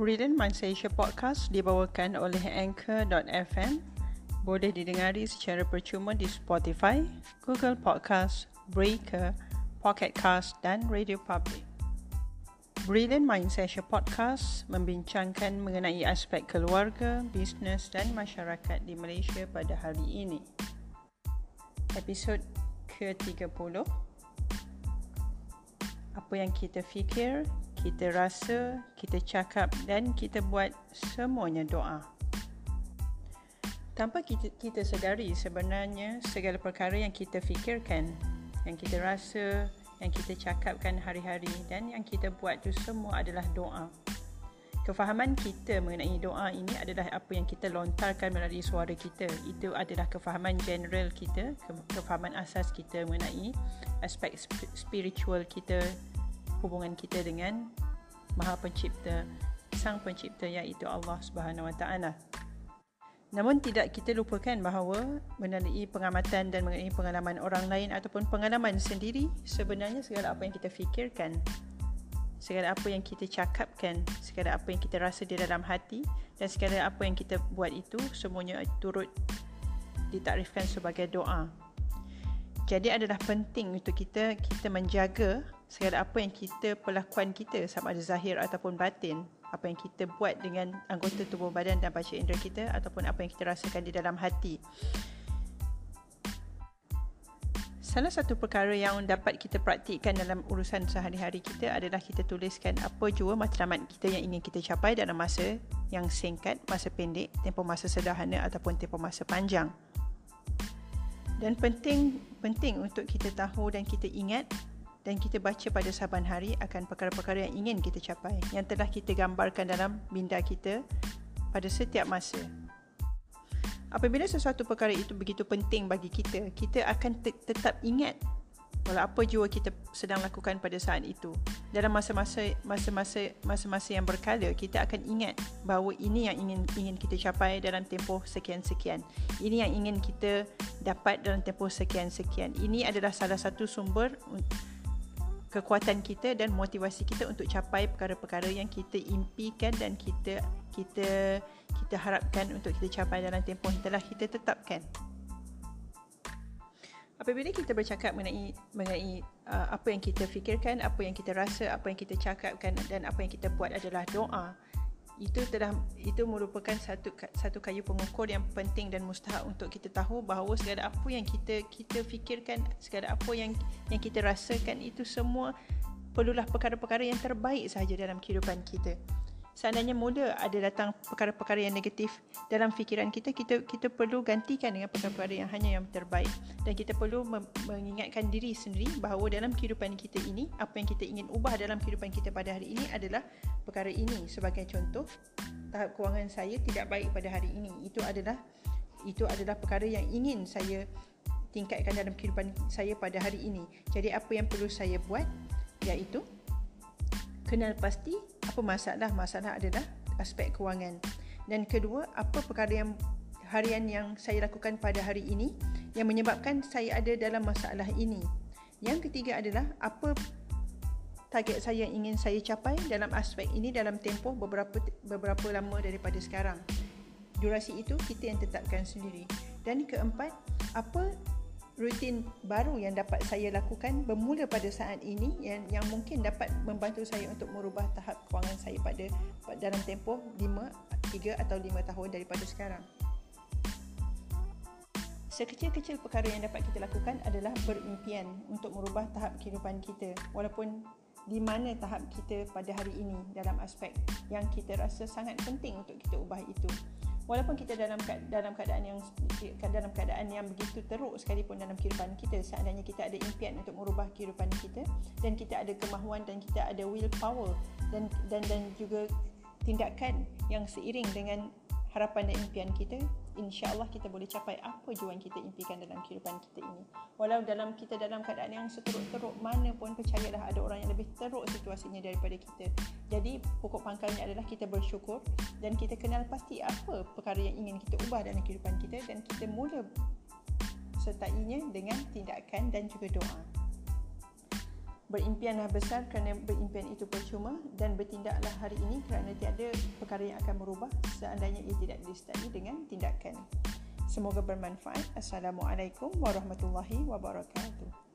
Brilliant Minds Asia Podcast dibawakan oleh Anchor.fm Boleh didengari secara percuma di Spotify, Google Podcast, Breaker, Pocket Cast dan Radio Public. Brilliant Minds Asia Podcast membincangkan mengenai aspek keluarga, bisnes dan masyarakat di Malaysia pada hari ini. Episod ke-30 Apa yang kita fikir, kita rasa, kita cakap dan kita buat semuanya doa. Tanpa kita, kita sedari sebenarnya segala perkara yang kita fikirkan, yang kita rasa, yang kita cakapkan hari-hari dan yang kita buat itu semua adalah doa. Kefahaman kita mengenai doa ini adalah apa yang kita lontarkan melalui suara kita. Itu adalah kefahaman general kita, kefahaman asas kita mengenai aspek spiritual kita hubungan kita dengan Maha Pencipta, Sang Pencipta iaitu Allah Subhanahu Wa Taala. Namun tidak kita lupakan bahawa melalui pengamatan dan mengenai pengalaman orang lain ataupun pengalaman sendiri sebenarnya segala apa yang kita fikirkan segala apa yang kita cakapkan segala apa yang kita rasa di dalam hati dan segala apa yang kita buat itu semuanya turut ditakrifkan sebagai doa. Jadi adalah penting untuk kita kita menjaga segala apa yang kita perlakuan kita sama ada zahir ataupun batin apa yang kita buat dengan anggota tubuh badan dan baca indera kita ataupun apa yang kita rasakan di dalam hati Salah satu perkara yang dapat kita praktikkan dalam urusan sehari-hari kita adalah kita tuliskan apa jua matlamat kita yang ingin kita capai dalam masa yang singkat, masa pendek, tempoh masa sederhana ataupun tempoh masa panjang. Dan penting penting untuk kita tahu dan kita ingat dan kita baca pada saban hari akan perkara-perkara yang ingin kita capai yang telah kita gambarkan dalam minda kita pada setiap masa. Apabila sesuatu perkara itu begitu penting bagi kita, kita akan te- tetap ingat walau apa jua kita sedang lakukan pada saat itu. Dalam masa-masa masa-masa masa-masa yang berkala, kita akan ingat bahawa ini yang ingin ingin kita capai dalam tempoh sekian-sekian. Ini yang ingin kita dapat dalam tempoh sekian-sekian. Ini adalah salah satu sumber kekuatan kita dan motivasi kita untuk capai perkara-perkara yang kita impikan dan kita kita kita harapkan untuk kita capai dalam tempoh yang telah kita tetapkan. Apabila kita bercakap mengenai mengenai uh, apa yang kita fikirkan, apa yang kita rasa, apa yang kita cakapkan dan apa yang kita buat adalah doa, itu telah itu merupakan satu satu kayu pengukur yang penting dan mustahak untuk kita tahu bahawa segala apa yang kita kita fikirkan segala apa yang yang kita rasakan itu semua perlulah perkara-perkara yang terbaik sahaja dalam kehidupan kita. Seandainya mula ada datang perkara-perkara yang negatif dalam fikiran kita kita kita perlu gantikan dengan perkara-perkara yang hanya yang terbaik. Dan kita perlu mengingatkan diri sendiri bahawa dalam kehidupan kita ini apa yang kita ingin ubah dalam kehidupan kita pada hari ini adalah perkara ini. Sebagai contoh tahap kewangan saya tidak baik pada hari ini. Itu adalah itu adalah perkara yang ingin saya tingkatkan dalam kehidupan saya pada hari ini. Jadi apa yang perlu saya buat iaitu kenal pasti apa masalah. Masalah adalah aspek kewangan. Dan kedua apa perkara yang harian yang saya lakukan pada hari ini yang menyebabkan saya ada dalam masalah ini. Yang ketiga adalah apa target saya yang ingin saya capai dalam aspek ini dalam tempoh beberapa beberapa lama daripada sekarang. Durasi itu kita yang tetapkan sendiri. Dan keempat apa rutin baru yang dapat saya lakukan bermula pada saat ini yang yang mungkin dapat membantu saya untuk merubah tahap kewangan saya pada dalam tempoh 5 3 atau 5 tahun daripada sekarang. Sekecil-kecil perkara yang dapat kita lakukan adalah berimpian untuk merubah tahap kehidupan kita. Walaupun di mana tahap kita pada hari ini dalam aspek yang kita rasa sangat penting untuk kita ubah itu. Walaupun kita dalam dalam keadaan yang dalam keadaan yang begitu teruk sekalipun dalam kehidupan kita seandainya kita ada impian untuk merubah kehidupan kita dan kita ada kemahuan dan kita ada willpower dan dan dan juga tindakan yang seiring dengan harapan dan impian kita insya-Allah kita boleh capai apa jua yang kita impikan dalam kehidupan kita ini. Walau dalam kita dalam keadaan yang seteruk-teruk mana pun percayalah ada orang yang lebih teruk situasinya daripada kita. Jadi pokok pangkalnya adalah kita bersyukur dan kita kenal pasti apa perkara yang ingin kita ubah dalam kehidupan kita dan kita mula sertainya dengan tindakan dan juga doa. Berimpianlah besar kerana berimpian itu percuma dan bertindaklah hari ini kerana tiada perkara yang akan merubah seandainya ia tidak disertai dengan tindakan. Semoga bermanfaat. Assalamualaikum warahmatullahi wabarakatuh.